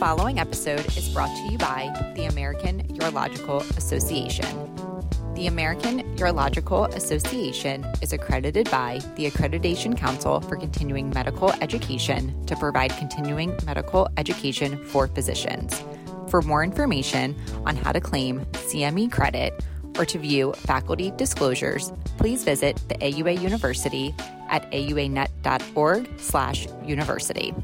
following episode is brought to you by the American Urological Association. The American Urological Association is accredited by the Accreditation Council for Continuing Medical Education to provide continuing medical education for physicians. For more information on how to claim CME credit or to view faculty disclosures, please visit the AUA University at auanet.org/university.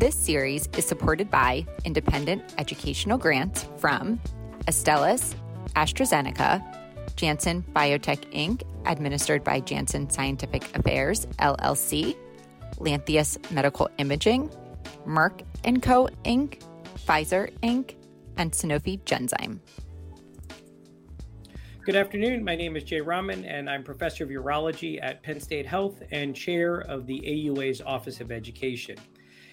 This series is supported by independent educational grants from Astellas, AstraZeneca, Janssen Biotech Inc., administered by Janssen Scientific Affairs LLC, Lantheus Medical Imaging, Merck & Co. Inc., Pfizer Inc., and Sanofi Genzyme. Good afternoon. My name is Jay Raman, and I'm professor of urology at Penn State Health and chair of the AUA's Office of Education.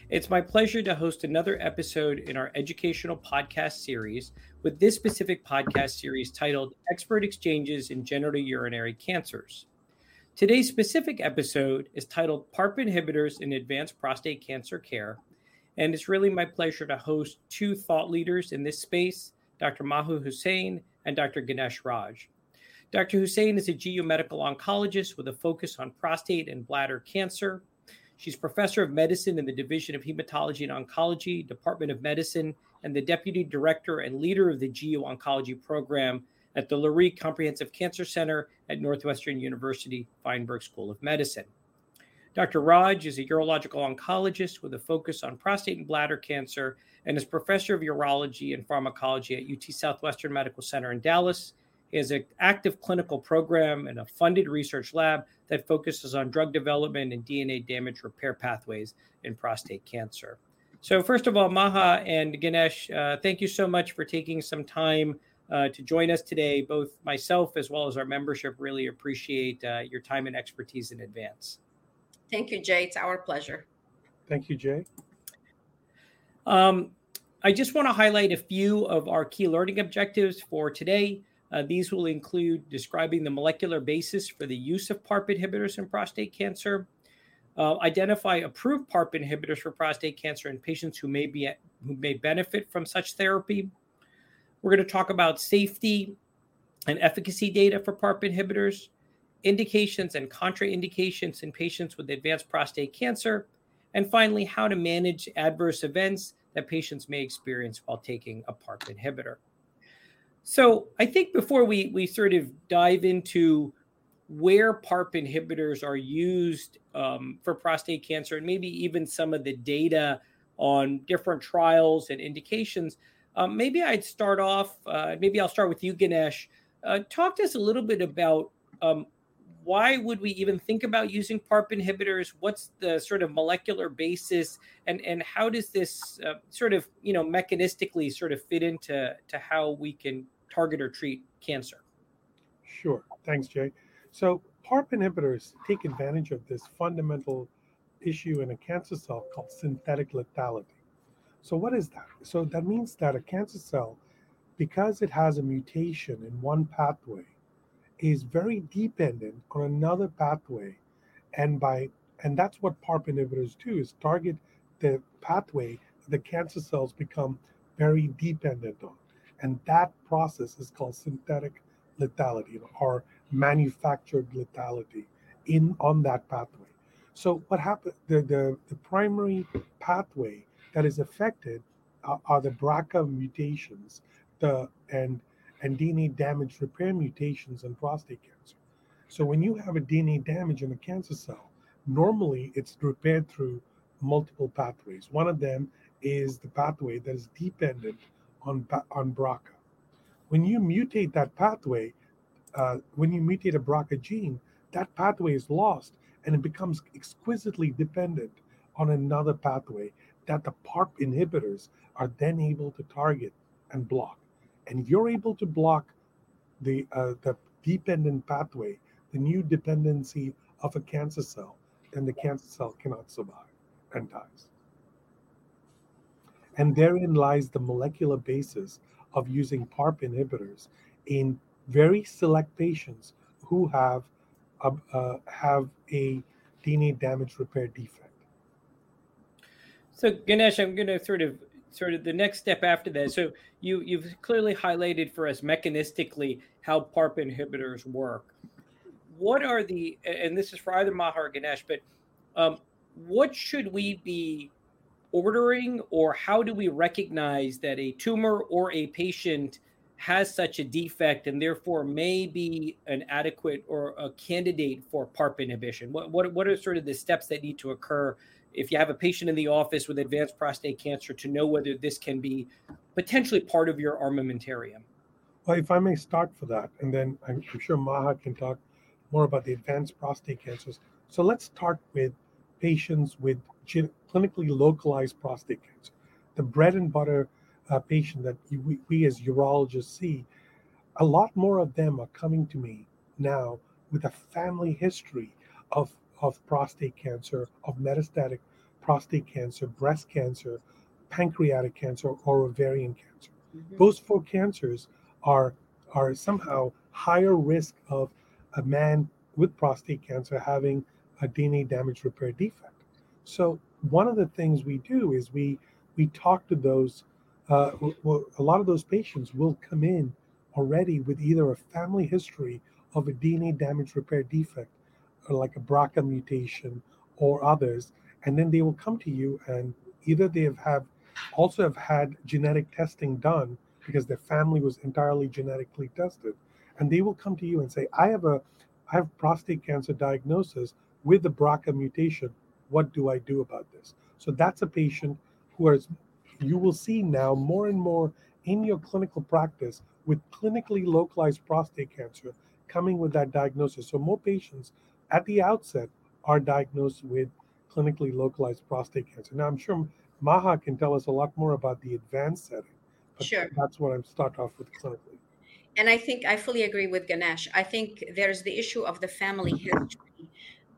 It's my pleasure to host another episode in our educational podcast series with this specific podcast series titled Expert Exchanges in Genitourinary Cancers. Today's specific episode is titled PARP Inhibitors in Advanced Prostate Cancer Care, and it's really my pleasure to host two thought leaders in this space, Dr. Maha Hussain and Dr. Ganesh Raj. Dr. Hussain is a GU medical oncologist with a focus on prostate and bladder cancer She's professor of medicine in the Division of Hematology and Oncology, Department of Medicine, and the deputy director and leader of the GU Oncology program at the Lurie Comprehensive Cancer Center at Northwestern University Feinberg School of Medicine. Dr. Raj is a urological oncologist with a focus on prostate and bladder cancer and is professor of urology and pharmacology at UT Southwestern Medical Center in Dallas he has an active clinical program and a funded research lab that focuses on drug development and DNA damage repair pathways in prostate cancer. So, first of all, Maha and Ganesh, uh, thank you so much for taking some time uh, to join us today. Both myself as well as our membership really appreciate uh, your time and expertise in advance. Thank you, Jay. It's our pleasure. Thank you, Jay. Um, I just want to highlight a few of our key learning objectives for today. Uh, these will include describing the molecular basis for the use of PARP inhibitors in prostate cancer, uh, identify approved PARP inhibitors for prostate cancer in patients who may be who may benefit from such therapy. We're going to talk about safety and efficacy data for PARP inhibitors, indications and contraindications in patients with advanced prostate cancer, and finally, how to manage adverse events that patients may experience while taking a PARP inhibitor. So I think before we we sort of dive into where PARP inhibitors are used um, for prostate cancer and maybe even some of the data on different trials and indications, um, maybe I'd start off. Uh, maybe I'll start with you, Ganesh. Uh, talk to us a little bit about um, why would we even think about using PARP inhibitors? What's the sort of molecular basis, and and how does this uh, sort of you know mechanistically sort of fit into to how we can target or treat cancer? Sure. Thanks, Jay. So, PARP inhibitors take advantage of this fundamental issue in a cancer cell called synthetic lethality. So, what is that? So, that means that a cancer cell, because it has a mutation in one pathway, is very dependent on another pathway. And by and that's what PARP inhibitors do is target the pathway the cancer cells become very dependent on. And that process is called synthetic lethality or manufactured lethality in on that pathway. So what happened? The, the, the primary pathway that is affected uh, are the BRCA mutations, the and and DNA damage repair mutations in prostate cancer. So when you have a DNA damage in a cancer cell, normally it's repaired through multiple pathways. One of them is the pathway that is dependent on, on BRCA. When you mutate that pathway, uh, when you mutate a BRCA gene, that pathway is lost and it becomes exquisitely dependent on another pathway that the PARP inhibitors are then able to target and block. And you're able to block the uh, the dependent pathway, the new dependency of a cancer cell, then the cancer cell cannot survive and dies. And therein lies the molecular basis of using PARP inhibitors in very select patients who have a, uh, have a DNA damage repair defect. So Ganesh, I'm going to sort of sort of the next step after that. So you you've clearly highlighted for us mechanistically how PARP inhibitors work. What are the and this is for either Maha or Ganesh, but um, what should we be ordering, or how do we recognize that a tumor or a patient has such a defect and therefore may be an adequate or a candidate for PARP inhibition? What what what are sort of the steps that need to occur? if you have a patient in the office with advanced prostate cancer to know whether this can be potentially part of your armamentarium. Well, if I may start for that, and then I'm, I'm sure Maha can talk more about the advanced prostate cancers. So let's start with patients with clinically localized prostate cancer. The bread and butter uh, patient that we, we as urologists see, a lot more of them are coming to me now with a family history of of prostate cancer, of metastatic prostate cancer, breast cancer, pancreatic cancer, or ovarian cancer. Mm-hmm. Those four cancers are are somehow higher risk of a man with prostate cancer having a DNA damage repair defect. So one of the things we do is we we talk to those. Uh, a lot of those patients will come in already with either a family history of a DNA damage repair defect like a BRCA mutation or others, and then they will come to you and either they have, have also have had genetic testing done because their family was entirely genetically tested, and they will come to you and say, "I have a, I have prostate cancer diagnosis with the BRCA mutation. What do I do about this?" So that's a patient who is, you will see now more and more in your clinical practice with clinically localized prostate cancer coming with that diagnosis. So more patients at the outset are diagnosed with clinically localized prostate cancer. Now, I'm sure Maha can tell us a lot more about the advanced setting. sure. That's what I'm start off with clinically. And I think I fully agree with Ganesh. I think there's the issue of the family history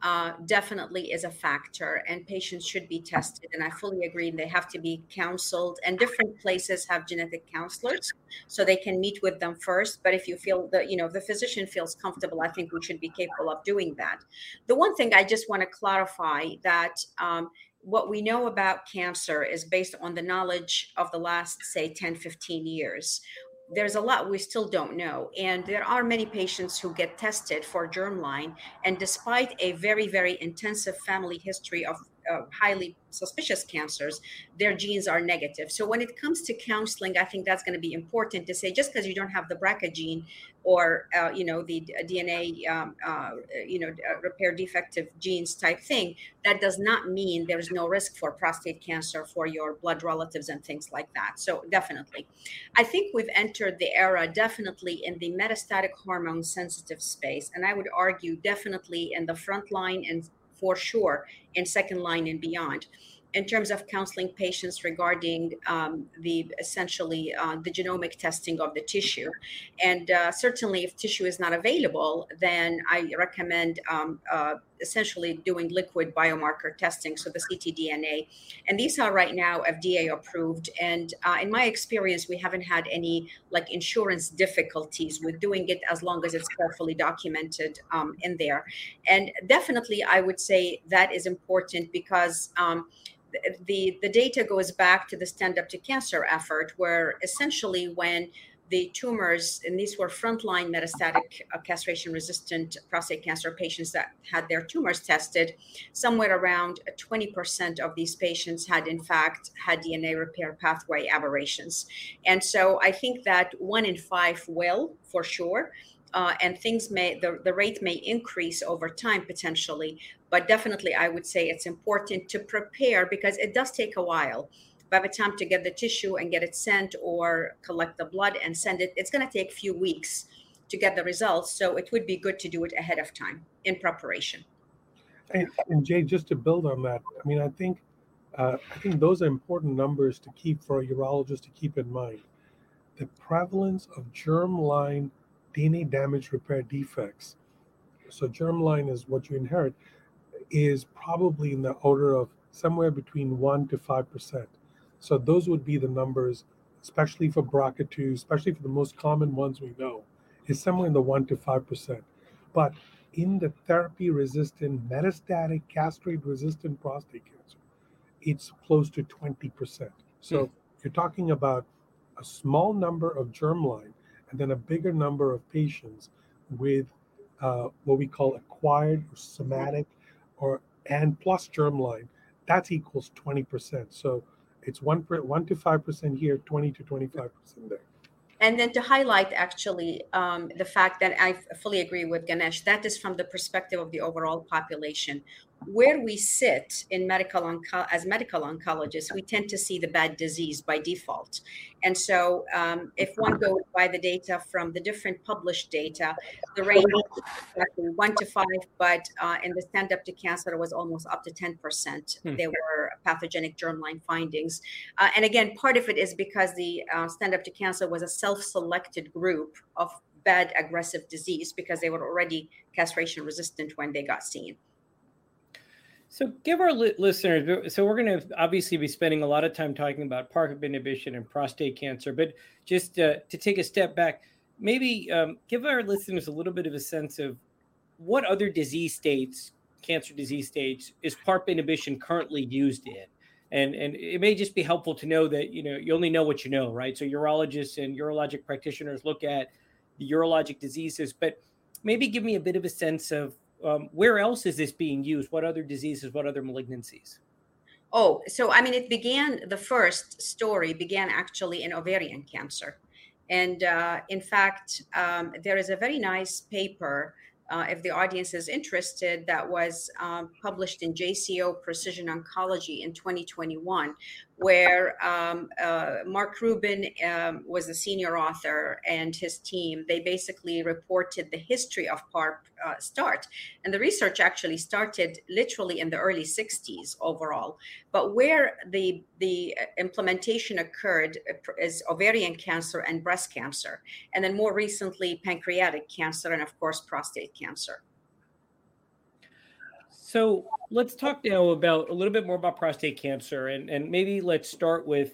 uh, definitely is a factor, and patients should be tested. And I fully agree they have to be counseled. And different places have genetic counselors, so they can meet with them first. But if you feel that you know the physician feels comfortable, I think we should be capable of doing that. The one thing I just want to clarify that. Um, what we know about cancer is based on the knowledge of the last say 10 15 years there's a lot we still don't know. And there are many patients who get tested for germline. And despite a very, very intensive family history of uh, highly suspicious cancers, their genes are negative. So when it comes to counseling, I think that's going to be important to say just because you don't have the BRCA gene or uh, you know the DNA um, uh, you know uh, repair defective genes type thing, that does not mean there's no risk for prostate cancer for your blood relatives and things like that. So definitely, I think we've entered the era definitely in the metastatic hormone sensitive space, and I would argue definitely in the front line and for sure in second line and beyond in terms of counseling patients regarding um, the essentially uh, the genomic testing of the tissue. And uh, certainly, if tissue is not available, then I recommend um, uh, essentially doing liquid biomarker testing, so the ctDNA. And these are right now FDA approved. And uh, in my experience, we haven't had any like insurance difficulties with doing it as long as it's carefully documented um, in there. And definitely, I would say that is important because. Um, the the data goes back to the stand up to cancer effort where essentially when the tumors and these were frontline metastatic uh, castration resistant prostate cancer patients that had their tumors tested. Somewhere around 20% of these patients had in fact had dna repair pathway aberrations. And so i think that one in five will for sure uh, and things may the, the rate may increase over time potentially. But definitely i would say it's important to prepare because it does take a while by the time to get the tissue and get it sent or collect the blood and send it it's going to take a few weeks to get the results so it would be good to do it ahead of time in preparation and, and jay just to build on that i mean i think uh, i think those are important numbers to keep for a urologist to keep in mind the prevalence of germline DNA damage repair defects. So germline is what you inherit, is probably in the order of somewhere between one to five percent. So those would be the numbers, especially for BRCA2, especially for the most common ones we know, is somewhere in the one to five percent. But in the therapy resistant, metastatic, castrate resistant prostate cancer, it's close to 20%. So Hmm. you're talking about a small number of germline and then a bigger number of patients with uh, what we call acquired or somatic or and plus germline. That's equals 20%. So it's one, one to 5% here, 20 to 25% there. And then to highlight actually um, the fact that I fully agree with Ganesh, that is from the perspective of the overall population. Where we sit in medical onco- as medical oncologists, we tend to see the bad disease by default. And so, um, if one goes by the data from the different published data, the range is exactly one to five, but uh, in the stand up to cancer it was almost up to 10%. Hmm. There were pathogenic germline findings. Uh, and again, part of it is because the uh, stand up to cancer was a self selected group of bad aggressive disease because they were already castration resistant when they got seen. So, give our li- listeners. So, we're going to obviously be spending a lot of time talking about PARP inhibition and prostate cancer, but just uh, to take a step back, maybe um, give our listeners a little bit of a sense of what other disease states, cancer disease states, is PARP inhibition currently used in. And, and it may just be helpful to know that you know you only know what you know, right? So urologists and urologic practitioners look at the urologic diseases, but maybe give me a bit of a sense of um, where else is this being used? What other diseases? What other malignancies? Oh, so I mean, it began, the first story began actually in ovarian cancer. And uh, in fact, um, there is a very nice paper, uh, if the audience is interested, that was um, published in JCO Precision Oncology in 2021, where um, uh, Mark Rubin um, was a senior author and his team. They basically reported the history of PARP uh, start. And the research actually started literally in the early 60s overall. But where the, the implementation occurred is ovarian cancer and breast cancer. And then more recently, pancreatic cancer and, of course, prostate cancer. So let's talk now about a little bit more about prostate cancer, and and maybe let's start with,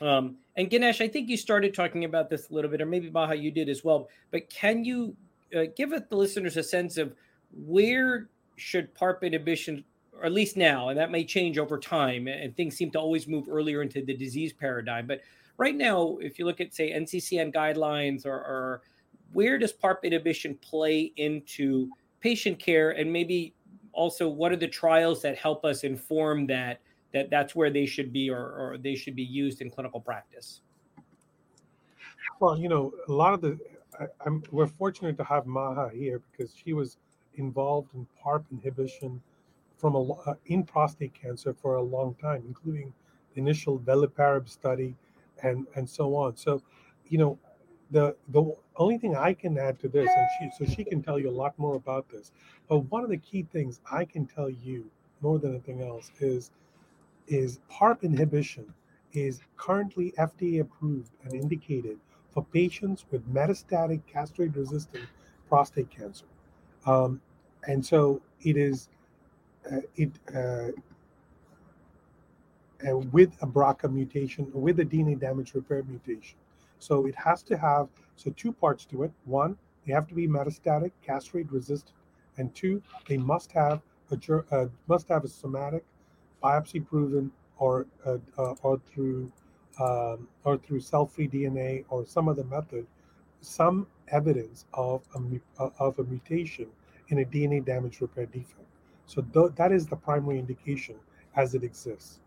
um, and Ganesh, I think you started talking about this a little bit, or maybe Maha, you did as well. But can you uh, give the listeners a sense of where should PARP inhibition, or at least now, and that may change over time, and things seem to always move earlier into the disease paradigm. But right now, if you look at say NCCN guidelines, or, or where does PARP inhibition play into patient care, and maybe also what are the trials that help us inform that that that's where they should be or, or they should be used in clinical practice Well, you know, a lot of the, I, I'm, we're fortunate to have Maha here because she was involved in PARP inhibition from a uh, in prostate cancer for a long time, including the initial veliparib study and and so on. So, you know, the the only thing I can add to this, and she so she can tell you a lot more about this. But one of the key things I can tell you more than anything else is is PARP inhibition is currently FDA approved and indicated for patients with metastatic castrate resistant prostate cancer. Um, and so it is uh, it uh, uh, with a BRCA mutation, with a DNA damage repair mutation. So it has to have so two parts to it. One, they have to be metastatic, castrate resistant, and two, they must have a uh, must have a somatic, biopsy proven, or uh, uh, or through um, or through cell-free DNA or some other method, some evidence of a uh, of a mutation in a DNA damage repair defect. So th- that is the primary indication as it exists.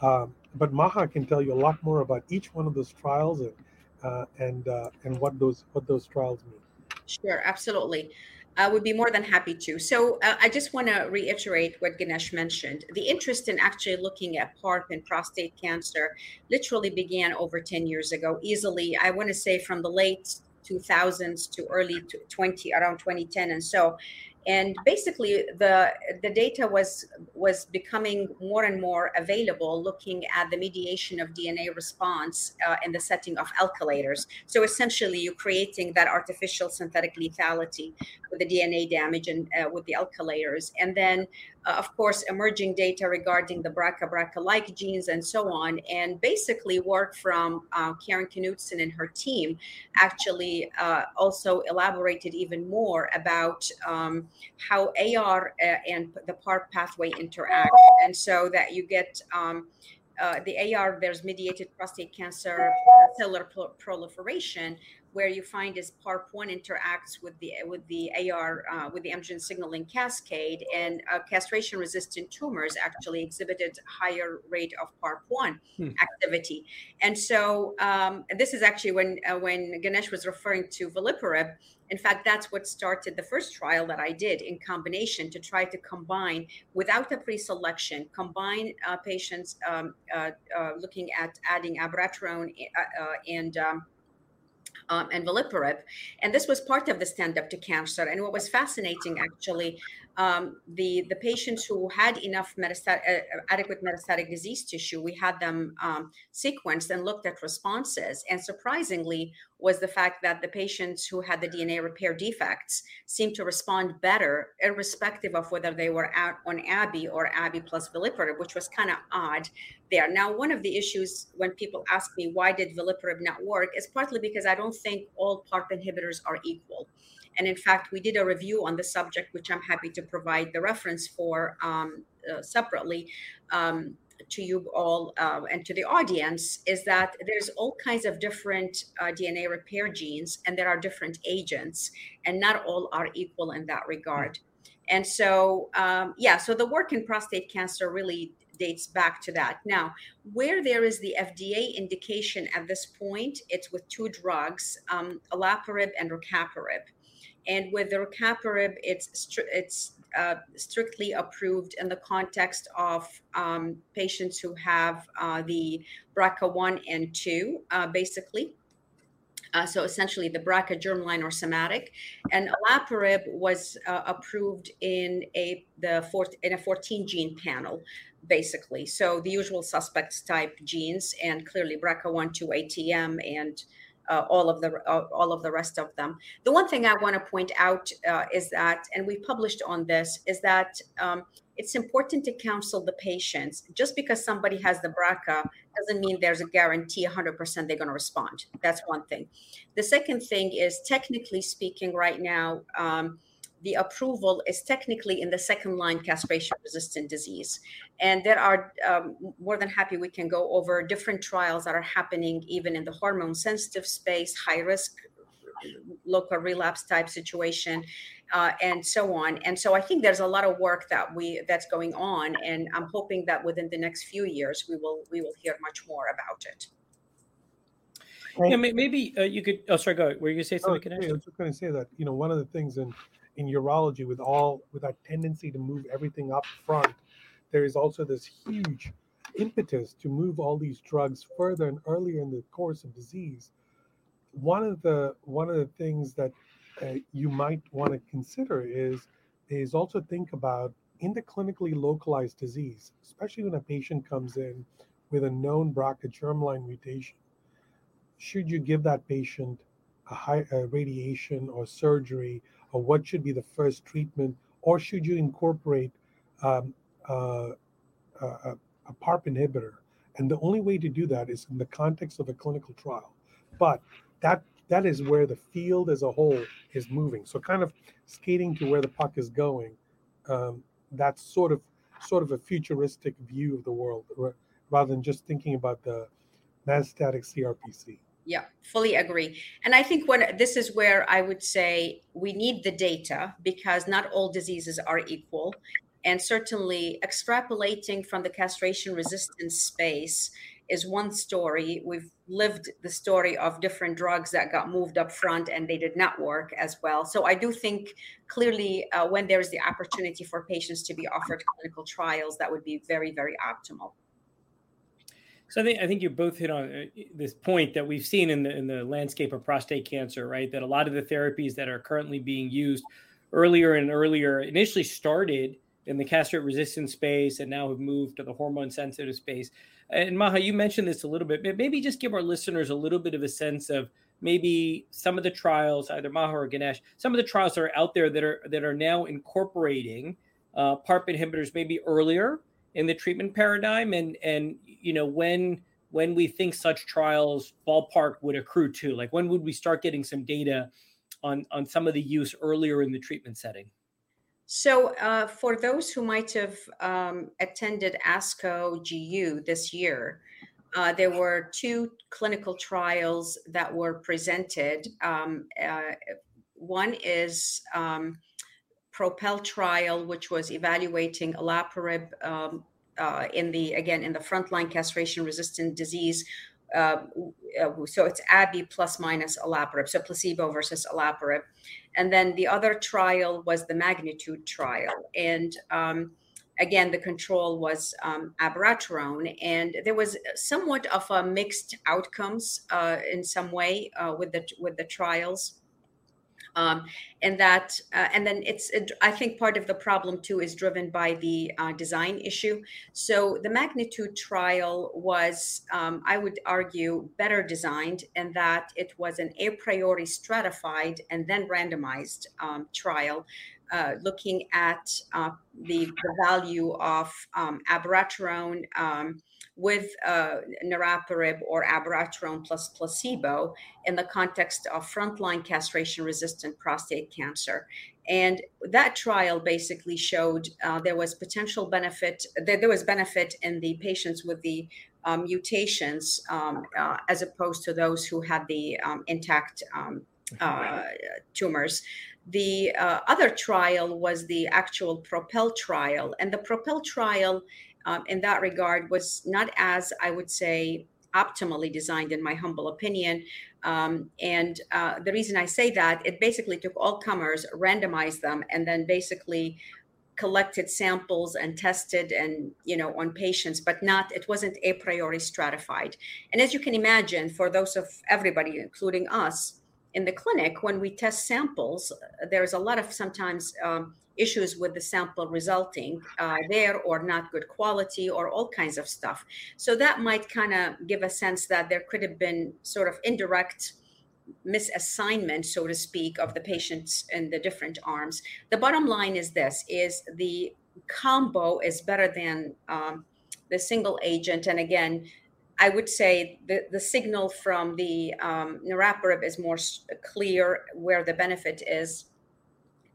Um, but Maha can tell you a lot more about each one of those trials and uh, and uh, and what those what those trials mean. Sure, absolutely. I would be more than happy to. So uh, I just want to reiterate what Ganesh mentioned. The interest in actually looking at PARP and prostate cancer literally began over 10 years ago, easily, I want to say from the late 2000s to early 20, around 2010. And so, and basically the the data was was becoming more and more available looking at the mediation of dna response uh, in the setting of alkylators. So essentially you're creating that artificial synthetic lethality with the dna damage and uh, with the alkylators. And then uh, of course emerging data regarding the brca brca like genes and so on and basically work from uh, karen Knudsen and her team actually uh, also elaborated even more about um, how AR uh, and the PARP pathway interact, and so that you get um, uh, the AR, there's mediated prostate cancer uh, cellular proliferation, where you find is PARP1 interacts with the with the AR uh, with the androgen signaling cascade, and uh, castration-resistant tumors actually exhibited higher rate of PARP1 hmm. activity. And so um, this is actually when uh, when Ganesh was referring to veliparib. In fact, that's what started the first trial that I did in combination to try to combine without a pre-selection, combine uh, patients um, uh, uh, looking at adding abiraterone and um, um, and veliparib. And this was part of the stand up to cancer. And what was fascinating, actually, um, the the patients who had enough metastatic, uh, adequate metastatic disease tissue, we had them um, sequenced and looked at responses. And surprisingly, was the fact that the patients who had the DNA repair defects seemed to respond better, irrespective of whether they were out on Abi or Abi plus veliparib, which was kind of odd there. Now, one of the issues when people ask me why did veliparib not work is partly because I don't think all PARP inhibitors are equal. And in fact, we did a review on the subject, which I'm happy to provide the reference for um, uh, separately um, to you all uh, and to the audience. Is that there's all kinds of different uh, DNA repair genes, and there are different agents, and not all are equal in that regard. And so, um, yeah, so the work in prostate cancer really dates back to that. Now, where there is the FDA indication at this point, it's with two drugs, um, olaparib and rucaparib. And with the rucaparib, it's it's uh, strictly approved in the context of um, patients who have uh, the BRCA1 and 2, uh, basically. Uh, so essentially, the BRCA germline or somatic, and olaparib was uh, approved in a the four, in a 14 gene panel, basically. So the usual suspects type genes, and clearly BRCA1, 2, ATM, and uh, all of the uh, all of the rest of them. The one thing I want to point out uh, is that, and we published on this, is that um, it's important to counsel the patients. Just because somebody has the BRCA doesn't mean there's a guarantee 100% they're going to respond. That's one thing. The second thing is, technically speaking, right now. Um, the approval is technically in the second line castration resistant disease. And there are um, more than happy we can go over different trials that are happening even in the hormone sensitive space, high risk local relapse type situation uh, and so on and so i think there's a lot of work that we that's going on and i'm hoping that within the next few years we will we will hear much more about it yeah, maybe uh, you could. Oh, sorry. Go. Were you going to say something? Oh, I was just going to say that you know one of the things in in urology with all with that tendency to move everything up front there is also this huge impetus to move all these drugs further and earlier in the course of disease. One of the one of the things that uh, you might want to consider is is also think about in the clinically localized disease especially when a patient comes in with a known BRCA germline mutation should you give that patient a high a radiation or surgery or what should be the first treatment, or should you incorporate um, uh, a, a PARP inhibitor? And the only way to do that is in the context of a clinical trial. But that that is where the field as a whole is moving. So kind of skating to where the puck is going. Um, that's sort of sort of a futuristic view of the world, rather than just thinking about the metastatic CRPC. Yeah, fully agree. And I think when this is where I would say we need the data because not all diseases are equal. And certainly extrapolating from the castration resistance space is one story. We've lived the story of different drugs that got moved up front and they did not work as well. So I do think clearly uh, when there's the opportunity for patients to be offered clinical trials, that would be very, very optimal. So I think I think you both hit on uh, this point that we've seen in the in the landscape of prostate cancer, right? That a lot of the therapies that are currently being used earlier and earlier initially started in the castrate resistant space and now have moved to the hormone sensitive space. And Maha, you mentioned this a little bit, but maybe just give our listeners a little bit of a sense of maybe some of the trials, either Maha or Ganesh, some of the trials that are out there that are that are now incorporating uh, PARP inhibitors maybe earlier in the treatment paradigm and and you know when when we think such trials ballpark would accrue to like when would we start getting some data on on some of the use earlier in the treatment setting So, uh, for those who might have um, attended ASCO GU this year, uh, there were two clinical trials that were presented. Um, uh, one is um, Propel trial, which was evaluating olaparib um, uh, in the again in the frontline castration-resistant disease. Uh, uh, so it's Abi plus minus olaparib, so placebo versus olaparib, and then the other trial was the Magnitude trial, and um, again the control was um, abiraterone, and there was somewhat of a mixed outcomes uh, in some way uh, with the with the trials um, and that uh, and then it's it, i think part of the problem too is driven by the uh, design issue. So the magnitude trial was um, i would argue better designed in that it was an a priori stratified and then randomized um, trial uh, looking at uh, the, the value of um, abiraterone um, with uh, niraparib or abiraterone plus placebo in the context of frontline castration-resistant prostate cancer. And that trial basically showed uh, there was potential benefit, that there was benefit in the patients with the um, mutations um, uh, as opposed to those who had the um, intact um, uh, tumors. The uh, other trial was the actual Propel trial. And the Propel trial um, in that regard was not as I would say optimally designed in my humble opinion. Um, and uh, the reason I say that, it basically took all comers, randomized them, and then basically collected samples and tested and you know on patients but not it wasn't a priori stratified and as you can imagine for those of everybody including us in the clinic when we test samples there's a lot of sometimes um, issues with the sample resulting uh, there or not good quality or all kinds of stuff. So that might kind of give a sense that there could have been sort of indirect misassignment so to speak of the patients in the different arms. The bottom line is this is the combo is better than um, the single agent. And again I would say the, the signal from the um, niraparib is more clear where the benefit is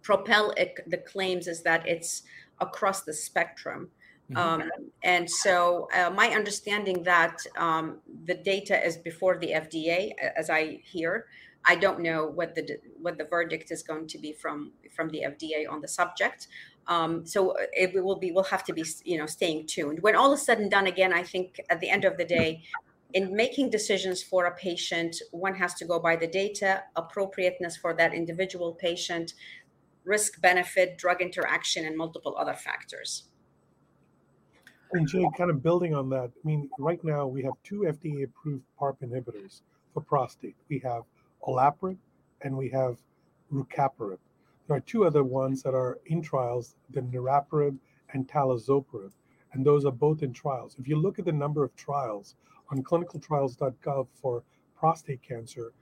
propel it, the claims is that it's across the spectrum. Mm-hmm. um, and so uh, my understanding that um, the data is before the fda as i hear. I don't know what the what the verdict is going to be from from the fda on the subject. Um, so it will be we'll have to be you know staying tuned. When all is said and done again i think at the end of the day in making decisions for a patient, one has to go by the data, appropriateness for that individual patient, risk benefit, drug interaction, and multiple other factors. And Jay, kind of building on that, I mean, right now we have two FDA approved PARP inhibitors for prostate. We have olaparib and we have rucaparib. There are two other ones that are in trials, the niraparib and talazoparib, and those are both in trials. If you look at the number of trials on clinicaltrials.gov for prostate cancer,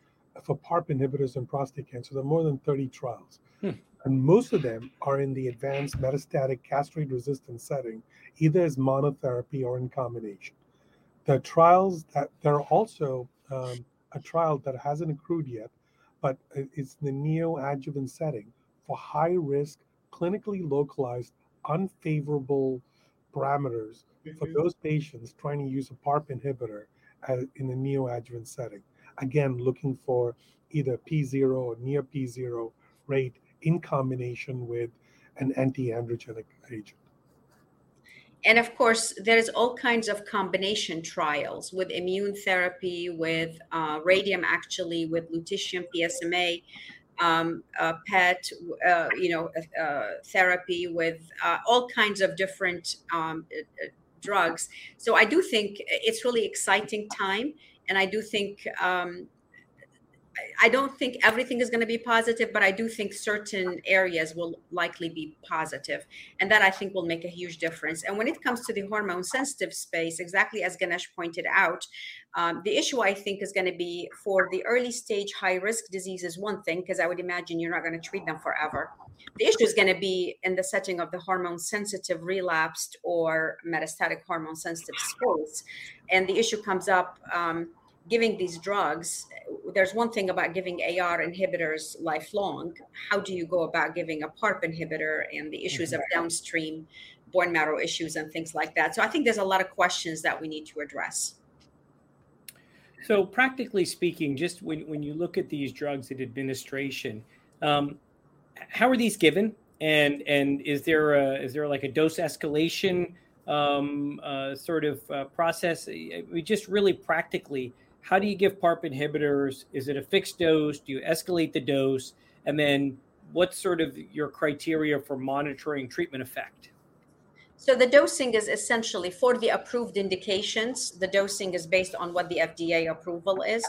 for PARP inhibitors in prostate cancer, there are more than 30 trials. Hmm and most of them are in the advanced metastatic castrate resistant setting, either as monotherapy or in combination. The trials that there are also um, a trial that hasn't accrued yet, but it's the neoadjuvant setting for high risk, clinically localized, unfavorable parameters for mm-hmm. those patients trying to use a PARP inhibitor in the neoadjuvant setting. Again, looking for either P0 or near P0 rate in combination with an anti-androgenic agent. And of course, there's all kinds of combination trials with immune therapy, with uh, radium, actually, with lutetium PSMA, um, uh, PET, uh, you know, uh, therapy with uh, all kinds of different um, uh, drugs. So I do think it's really exciting time, and I do think um, I don't think everything is going to be positive, but I do think certain areas will likely be positive, and that I think will make a huge difference. And when it comes to the hormone sensitive space, exactly as Ganesh pointed out, um, the issue I think is going to be for the early stage high risk disease is one thing because I would imagine you're not going to treat them forever. The issue is going to be in the setting of the hormone sensitive relapsed or metastatic hormone sensitive space, and the issue comes up. Um, giving these drugs there's one thing about giving AR inhibitors lifelong. How do you go about giving a PARP inhibitor and the issues mm-hmm. of downstream bone marrow issues and things like that? So I think there's a lot of questions that we need to address. So, practically speaking, just when, when you look at these drugs at administration, um, how are these given? And and is there a, is there like a dose escalation um, uh, sort of uh, process? We just really practically, how do you give PARP inhibitors? Is it a fixed dose? Do you escalate the dose? And then what's sort of your criteria for monitoring treatment effect? So the dosing is essentially for the approved indications. The dosing is based on what the FDA approval is.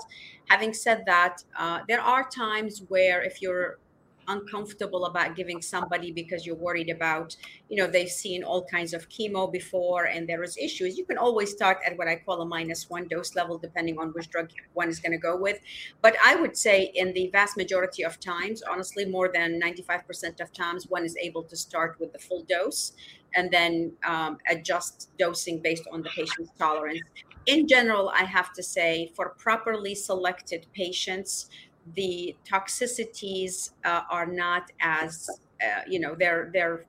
Having said that, uh, there are times where if you're uncomfortable about giving somebody because you're worried about you know they've seen all kinds of chemo before and there is issues. You can always start at what i call a minus one dose level depending on which drug one is going to go with. But i would say in the vast majority of times honestly more than 95% of times one is able to start with the full dose and then um, adjust dosing based on the patient's tolerance. In general i have to say for properly selected patients the toxicities uh, are not as uh, you know they're they're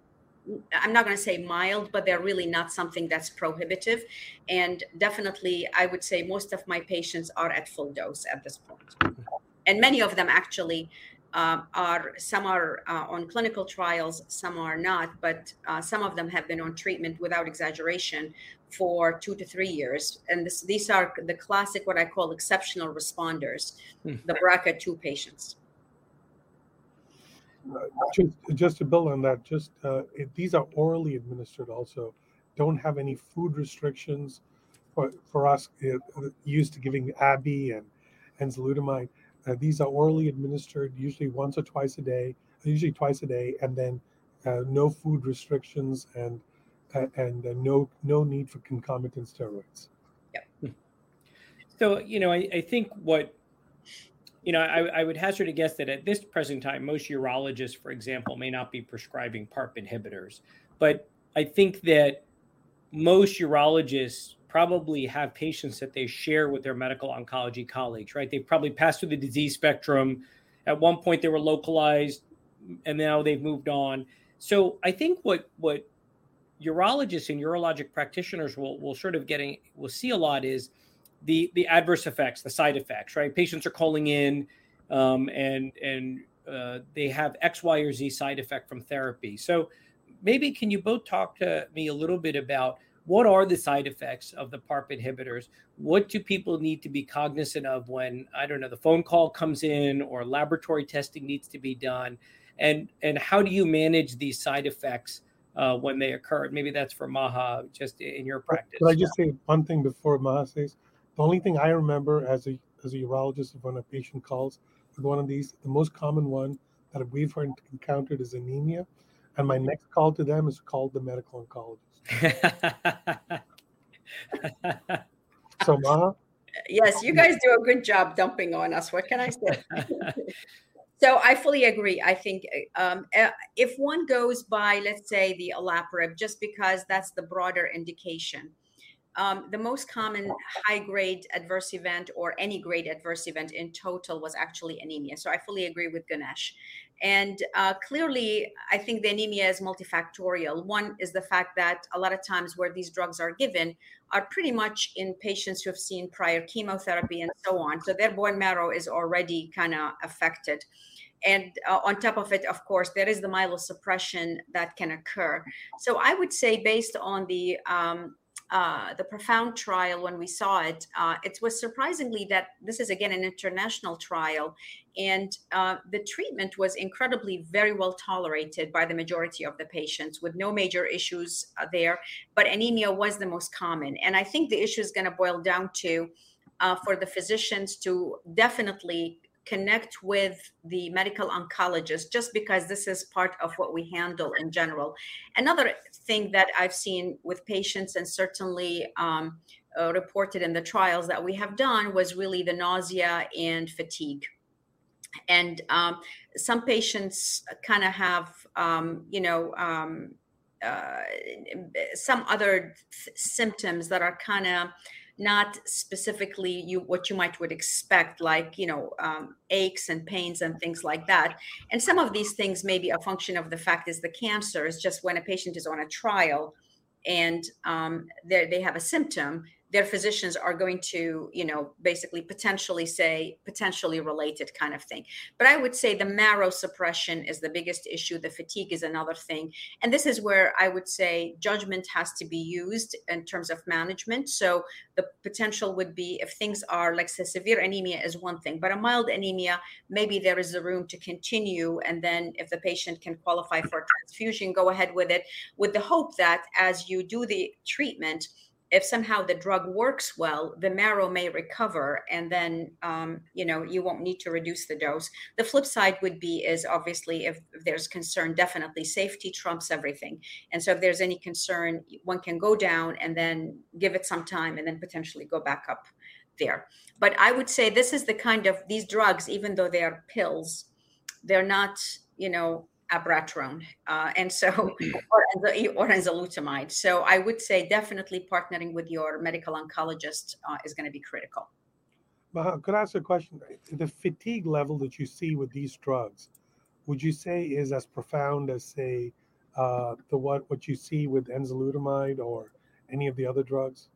i'm not going to say mild but they're really not something that's prohibitive. And definitely i would say most of my patients are at full dose at this point. And many of them actually uh, are some are uh, on clinical trials, some are not, but uh, some of them have been on treatment without exaggeration for two to three years. And this, these are the classic, what I call exceptional responders, hmm. the BRCA2 patients. Uh, just, just to build on that, just uh, it, these are orally administered also, don't have any food restrictions. For, for us, used to giving Abi and enzalutamide uh, these are orally administered, usually once or twice a day, usually twice a day, and then uh, no food restrictions and uh, and uh, no no need for concomitant steroids. Yeah. So you know, I, I think what you know, I, I, would hazard a guess that at this present time, most urologists, for example, may not be prescribing PARP inhibitors. But I think that most urologists probably have patients that they share with their medical oncology colleagues, right? They've probably passed through the disease spectrum. At one point, they were localized, and now they've moved on. So I think what what urologists and urologic practitioners will will sort of getting will see a lot is the the adverse effects, the side effects, right? Patients are calling in, um, and and uh, they have X, Y, or Z side effect from therapy. So maybe can you both talk to me a little bit about what are the side effects of the PARP inhibitors? What do people need to be cognizant of when I don't know the phone call comes in or laboratory testing needs to be done, and and how do you manage these side effects uh, when they occur? Maybe that's for Maha, just in your practice. Could I just say one thing before Maha says? The only thing I remember as a as a urologist when a patient calls with one of these, the most common one that we've encountered is anemia, and my next call to them is called the medical oncologist. So, Ma? Yes, you guys do a good job dumping on us. What can I say? so I fully agree. I think um, eh, if one goes by, let's say, the olaparib, just because that's the broader indication, um, the most common high grade adverse event or any grade adverse event in total was actually anemia. So I fully agree with Ganesh. And uh, clearly, I think the anemia is multifactorial. One is the fact that a lot of times where these drugs are given are pretty much in patients who have seen prior chemotherapy and so on. So their bone marrow is already kind of affected. And uh, on top of it, of course, there is the myelosuppression that can occur. So I would say, based on the um, uh, the profound trial when we saw it uh, it was surprisingly that this is again an international trial and uh, the treatment was incredibly very well tolerated by the majority of the patients with no major issues uh, there but anemia was the most common and i think the issue is going to boil down to uh, for the physicians to definitely connect with the medical oncologist just because this is part of what we handle in general. Another thing that I've seen with patients and certainly um, uh, reported in the trials that we have done was really the nausea and fatigue. And um, some patients kind of have, um, you know, um, uh, some other th- symptoms that are kind of not specifically you what you might would expect, like you know um, aches and pains and things like that. And some of these things may be a function of the fact is the cancer is just when a patient is on a trial and um, they have a symptom their physicians are going to you know basically potentially say potentially related kind of thing. But i would say the marrow suppression is the biggest issue. The fatigue is another thing. And this is where i would say judgment has to be used in terms of management. So the potential would be if things are like say severe anemia is one thing but a mild anemia maybe there is a room to continue. And then if the patient can qualify for transfusion go ahead with it with the hope that as you do the treatment if somehow the drug works well, the marrow may recover, and then um, you know you won't need to reduce the dose. The flip side would be is obviously if, if there's concern, definitely safety trumps everything. And so if there's any concern, one can go down and then give it some time, and then potentially go back up there. But I would say this is the kind of these drugs, even though they are pills, they're not you know abiraterone, uh, and so or, or enzalutamide. So I would say definitely partnering with your medical oncologist uh, is going to be critical. Maha, could I ask a question? The fatigue level that you see with these drugs, would you say is as profound as say uh, the what what you see with enzalutamide or any of the other drugs?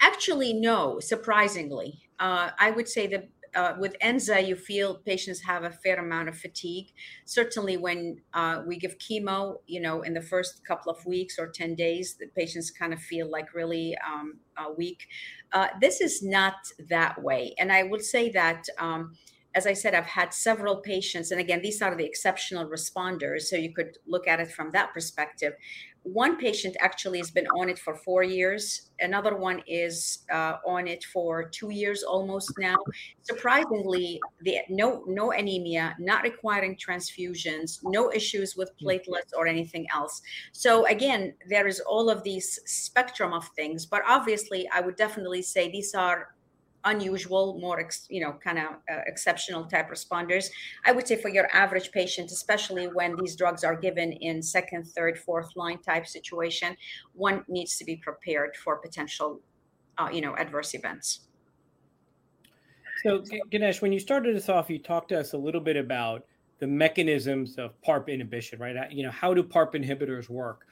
Actually, no. Surprisingly, uh, I would say the uh, with Enza, you feel patients have a fair amount of fatigue. Certainly, when uh, we give chemo, you know, in the first couple of weeks or 10 days, the patients kind of feel like really um, uh, weak. Uh, this is not that way. And I will say that. Um, as I said, I've had several patients, and again, these are the exceptional responders. So you could look at it from that perspective, one patient actually has been on it for four years. Another one is uh, on it for two years almost now. Surprisingly, the no no anemia, not requiring transfusions, no issues with hmm. platelets or anything else. So again, there is all of these spectrum of things. But obviously, I would definitely say these are unusual, more you know, kind of uh, exceptional type responders. I would say for your average patient, especially when these drugs are given in second, third, fourth line type situation, one needs to be prepared for potential, uh, you know, adverse events. So, Ganesh, when you started us off, you talked to us a little bit about the mechanisms of PARP inhibition, right? You know, how do PARP inhibitors work?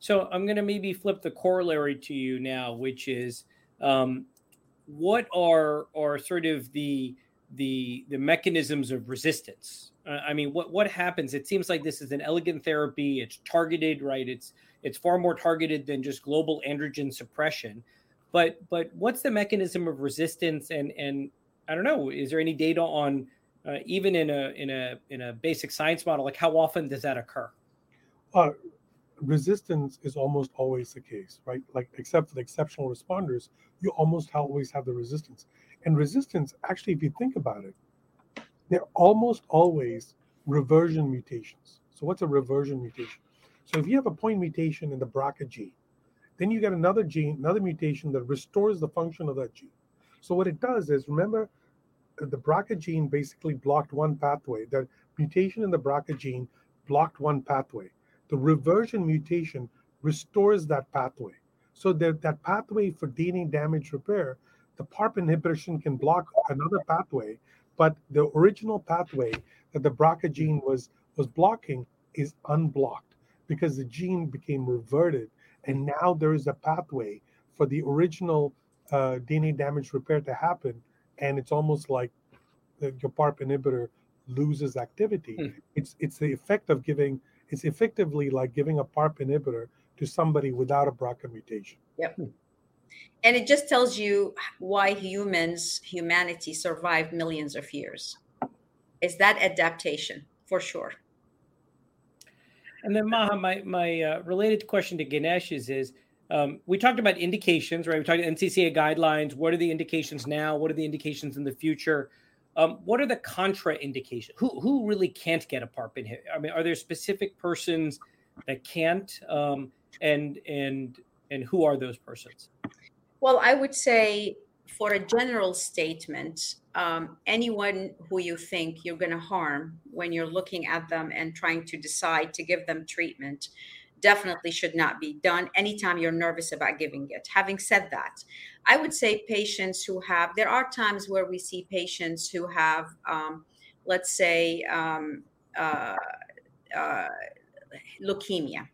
So, I'm going to maybe flip the corollary to you now, which is um, what are are sort of the the the mechanisms of resistance? Uh, I mean, what what happens? It seems like this is an elegant therapy. It's targeted, right? It's it's far more targeted than just global androgen suppression. But but what's the mechanism of resistance? And and I don't know. Is there any data on uh, even in a in a in a basic science model? Like how often does that occur? Uh, resistance is almost always the case, right? Like, except for the exceptional responders, you almost always have the resistance. And resistance, actually, if you think about it, they're almost always reversion mutations. So, what's a reversion mutation? So, if you have a point mutation in the BRCA gene, then you get another gene, another mutation that restores the function of that gene. So, what it does is remember, uh, the BRCA gene basically blocked one pathway. The mutation in the BRCA gene blocked one pathway the reversion mutation restores that pathway. So that, that pathway for DNA damage repair, the PARP inhibition can block another pathway, but the original pathway that the BRCA gene was was blocking is unblocked because the gene became reverted, and now there is a pathway for the original uh, DNA damage repair to happen, and it's almost like the, your PARP inhibitor loses activity. Hmm. It's it's the effect of giving it's effectively like giving a PARP inhibitor to somebody without a BRCA mutation. Yep. And it just tells you why humans, humanity survived millions of years. Is that adaptation for sure? And then Maha, my my uh, related question to Ganesh is is um, we talked about indications, right? We talked NCCN guidelines. What are the indications now? What are the indications in the future? Um, what are the contraindications? Who who really can't get a PARP inhibitor? I mean, are there specific persons that can't? Um, and and and who are those persons? Well, I would say for a general statement, um, anyone who you think you're going to harm when you're looking at them and trying to decide to give them treatment, definitely should not be done anytime you're nervous about giving it. Having said that, I would say patients who have, there are times where we see patients who have, um, let's say, um, uh, uh, leukemia.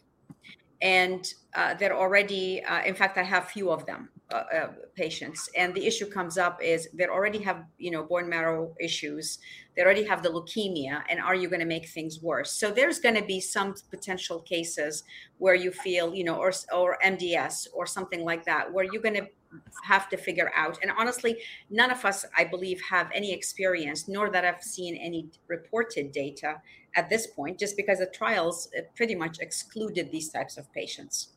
And uh, they're already, uh, in fact, I have few of them. Uh, uh, patients. And the issue comes up is they already have you know bone marrow issues. They already have the leukemia. And are you going to make things worse? So there's going to be some potential cases where you feel you know or or mds or something like that where you're going to have to figure out. And honestly none of us i believe have any experience nor that i've seen any reported data at this point just because the trials pretty much excluded these types of patients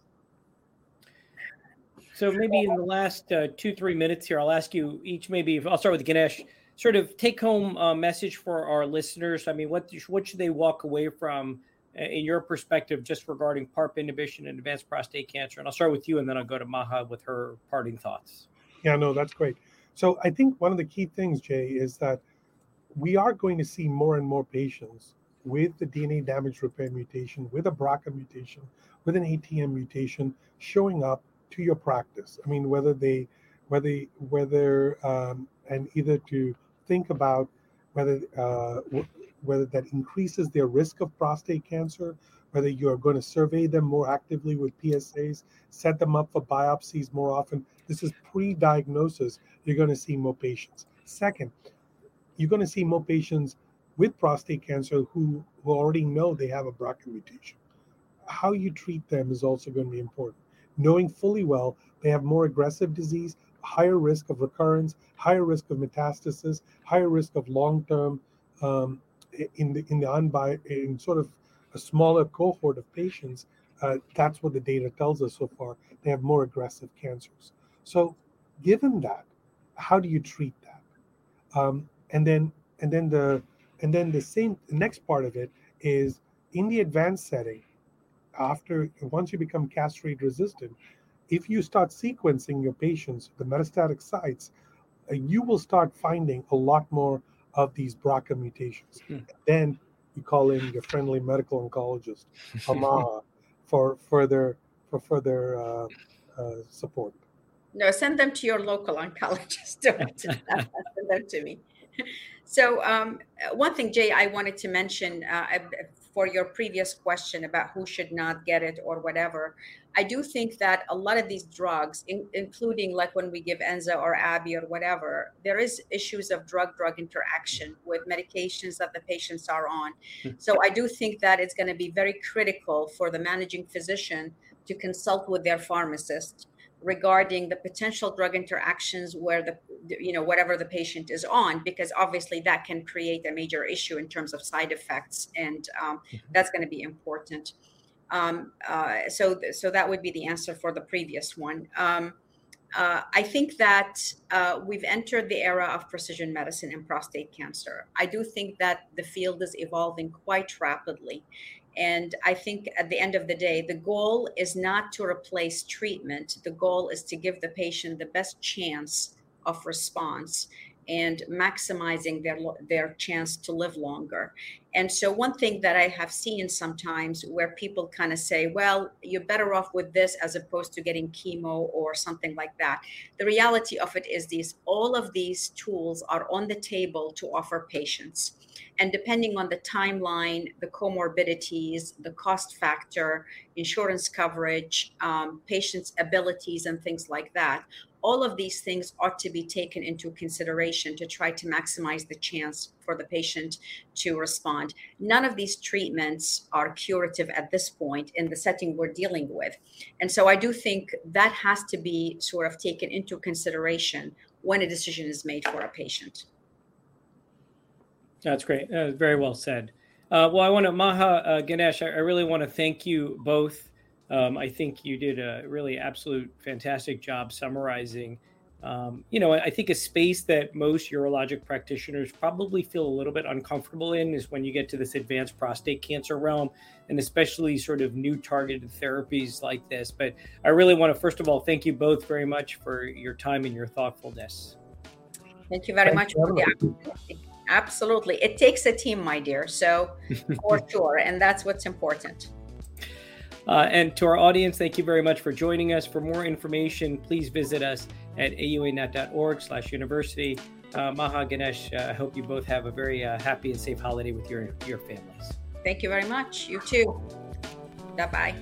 so maybe in the last uh, two, three minutes here, I'll ask you each. Maybe I'll start with Ganesh. Sort of take home uh, message for our listeners. I mean, what what should they walk away from uh, in your perspective, just regarding PARP inhibition and advanced prostate cancer? And I'll start with you, and then I'll go to Maha with her parting thoughts. Yeah, no, that's great. So I think one of the key things, Jay, is that we are going to see more and more patients with the DNA damage repair mutation, with a BRCA mutation, with an ATM mutation showing up to your practice. I mean, whether they, whether whether um, and either to think about whether uh, whether that increases their risk of prostate cancer, whether you are going to survey them more actively with PSAs, set them up for biopsies more often. This is pre-diagnosis. You're going to see more patients. Second, you're going to see more patients with prostate cancer who, who already know they have a BRCA mutation. How you treat them is also going to be important knowing fully well they have more aggressive disease, higher risk of recurrence, higher risk of metastasis, higher risk of long-term um, in the in the unbi in sort of a smaller cohort of patients. Uh, that's what the data tells us so far. They have more aggressive cancers. So, given that, how do you treat that? Um, and then and then the and then the same the next part of it is in the advanced setting after once you become castrate resistant, if you start sequencing your patients, the metastatic sites, uh, you will start finding a lot more of these BRCA mutations. Hmm. Then you call in your friendly medical oncologist, Amaha, for further for further uh, uh, support. No, send them to your local oncologist. Don't send them to me. So, um, one thing, Jay, I wanted to mention uh, for your previous question about who should not get it or whatever, I do think that a lot of these drugs, in, including like when we give Enza or Abi or whatever, there is issues of drug-drug interaction with medications that the patients are on. Hmm. So I do think that it's going to be very critical for the managing physician to consult with their pharmacist regarding the potential drug interactions where the you know whatever the patient is on because obviously that can create a major issue in terms of side effects and um, mm-hmm. that's going to be important um, uh, so so that would be the answer for the previous one um, uh, I think that uh, we've entered the era of precision medicine in prostate cancer. I do think that the field is evolving quite rapidly. And I think at the end of the day, the goal is not to replace treatment. The goal is to give the patient the best chance of response and maximizing their their chance to live longer. And so one thing that I have seen sometimes where people kind of say, well, you're better off with this as opposed to getting chemo or something like that. The reality of it is these all of these tools are on the table to offer patients. And depending on the timeline, the comorbidities, the cost factor, insurance coverage, um, patients' abilities, and things like that, all of these things ought to be taken into consideration to try to maximize the chance for the patient to respond. None of these treatments are curative at this point in the setting we're dealing with. And so I do think that has to be sort of taken into consideration when a decision is made for a patient. That's great. Uh, very well said. Uh, well, I want to, Maha uh, Ganesh, I, I, really want to thank you both um, I think you did a really absolute fantastic job summarizing. Um, you know, I think a space that most urologic practitioners probably feel a little bit uncomfortable in is when you get to this advanced prostate cancer realm, and especially sort of new targeted therapies like this. But I really want to, first of all, thank you both very much for your time and your thoughtfulness. Thank you very much. Absolutely. It takes a team, my dear. So, for sure. And that's what's important. Uh, and to our audience, thank you very much for joining us. For more information, please visit us at auanet.org slash university. Uh, Maha Ganesh, uh, I hope you both have a very uh, happy and safe holiday with your, your families. Thank you very much. You too. Bye bye.